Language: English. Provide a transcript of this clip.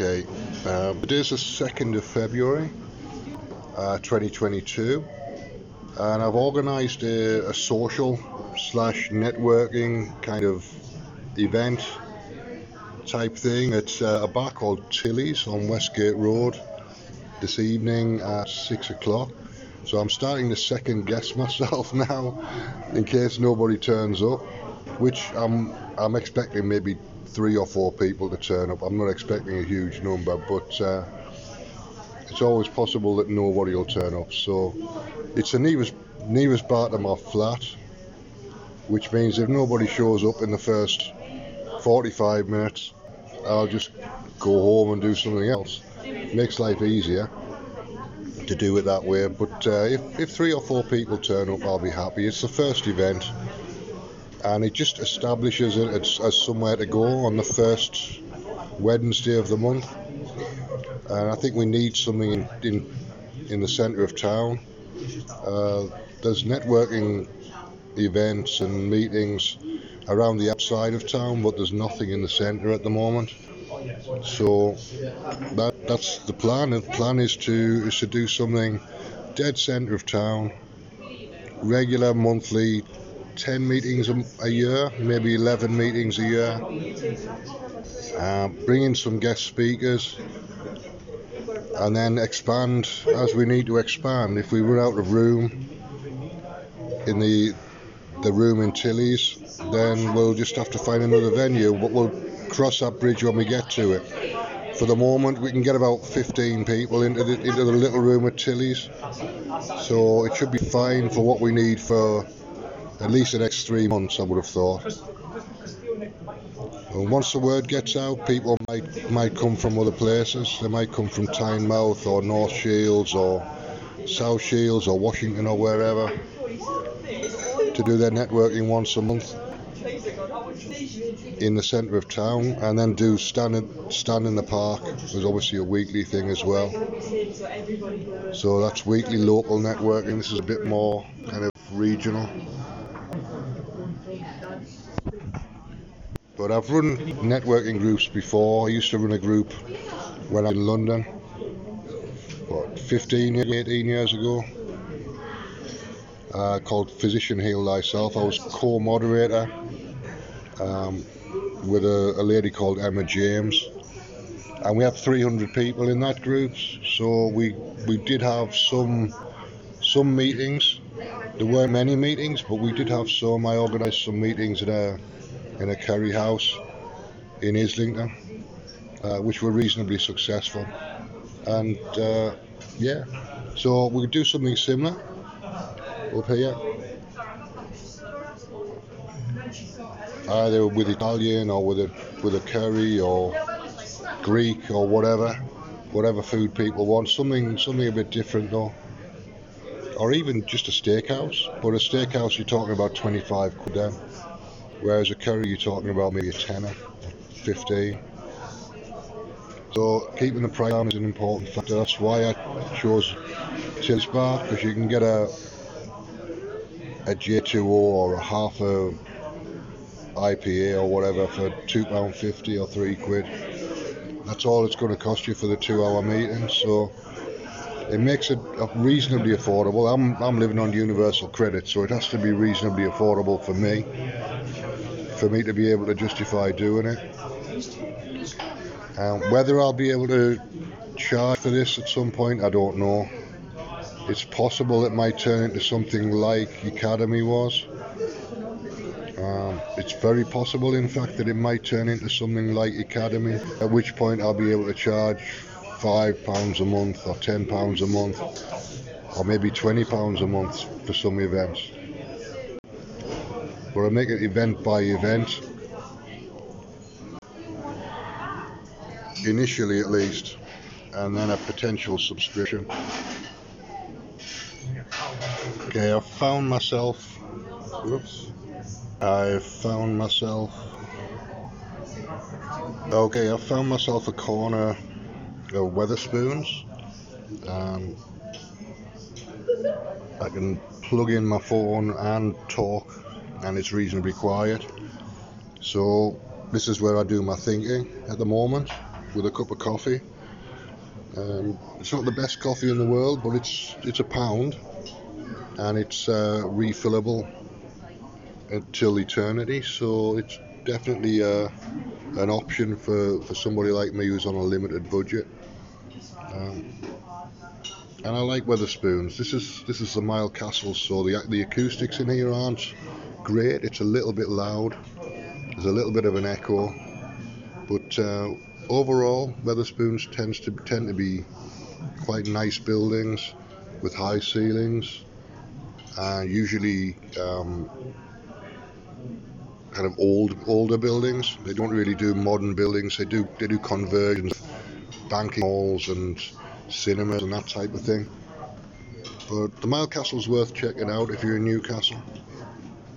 Okay, um, it is the 2nd of February uh, 2022, and I've organised a, a social slash networking kind of event type thing. At uh, a bar called Tilly's on Westgate Road this evening at 6 o'clock. So I'm starting to second guess myself now in case nobody turns up, which I'm I'm expecting maybe three or four people to turn up. I'm not expecting a huge number, but uh, it's always possible that nobody will turn up. So it's a nearest nearest bar to my flat, which means if nobody shows up in the first 45 minutes, I'll just go home and do something else. Makes life easier to do it that way. But uh, if, if three or four people turn up, I'll be happy. It's the first event, and it just establishes it as, as somewhere to go on the first Wednesday of the month. And I think we need something in in, in the centre of town. Uh, there's networking events and meetings around the outside of town, but there's nothing in the centre at the moment. So that that's the plan. The plan is to is to do something dead centre of town, regular monthly, ten meetings a, a year, maybe eleven meetings a year. Uh, bring in some guest speakers, and then expand as we need to expand. If we run out of room in the the room in Tilly's, then we'll just have to find another venue. But we'll cross that bridge when we get to it. For the moment, we can get about 15 people into the, into the little room at Tilly's, so it should be fine for what we need for at least the next three months. I would have thought. And once the word gets out, people might might come from other places. They might come from Tynemouth or North Shields or South Shields or Washington or wherever to do their networking once a month in the centre of town and then do stand in, stand in the park. There's obviously a weekly thing as well. So that's weekly local networking. This is a bit more kind of regional. But I've run networking groups before. I used to run a group when I was in London, what, 15, 18 years ago, uh, called Physician Heal Thyself. I was co-moderator um, with a, a lady called Emma James, and we had 300 people in that group. So we we did have some some meetings. There weren't many meetings, but we did have some. I organised some meetings in a in a curry house in Islington, uh, which were reasonably successful. And uh, yeah, so we could do something similar up here. Either with Italian or with a with a curry or Greek or whatever, whatever food people want. Something something a bit different though. Or even just a steakhouse. But a steakhouse you're talking about 25 quid then. Whereas a curry you're talking about maybe a tenner, 15. So keeping the price down is an important factor. That's why I chose Tills Bar because you can get a a J2O or a half a IPA or whatever for two pound fifty or three quid. That's all it's going to cost you for the two-hour meeting. So it makes it reasonably affordable. I'm I'm living on universal credit, so it has to be reasonably affordable for me, for me to be able to justify doing it. Um, whether I'll be able to charge for this at some point, I don't know. It's possible it might turn into something like Ecademy was. Um, it's very possible, in fact, that it might turn into something like Ecademy, at which point I'll be able to charge five pounds a month or ten pounds a month or maybe twenty pounds a month for some events. But I make it event by event, initially at least, and then a potential subscription. Okay, I've found myself. Whoops. I found myself. Okay, I found myself a corner of Wetherspoons. Um, I can plug in my phone and talk, and it's reasonably quiet. So this is where I do my thinking at the moment. with a cup of coffee. Um, it's not the best coffee in the world, but it's it's a pound, and it's uh, refillable until eternity. So it's definitely uh, an option for, for somebody like me who's on a limited budget. Um, and I like Wetherspoons. This is this is the Mile Castle, so the the acoustics in here aren't great. It's a little bit loud. There's a little bit of an echo, but uh, overall, Wetherspoons tends to tend to be quite nice buildings with high ceilings, and usually um, kind of old older buildings. They don't really do modern buildings. They do they do conversions, banking halls and cinemas and that type of thing. But the Mile Castle's worth checking out if you're in Newcastle.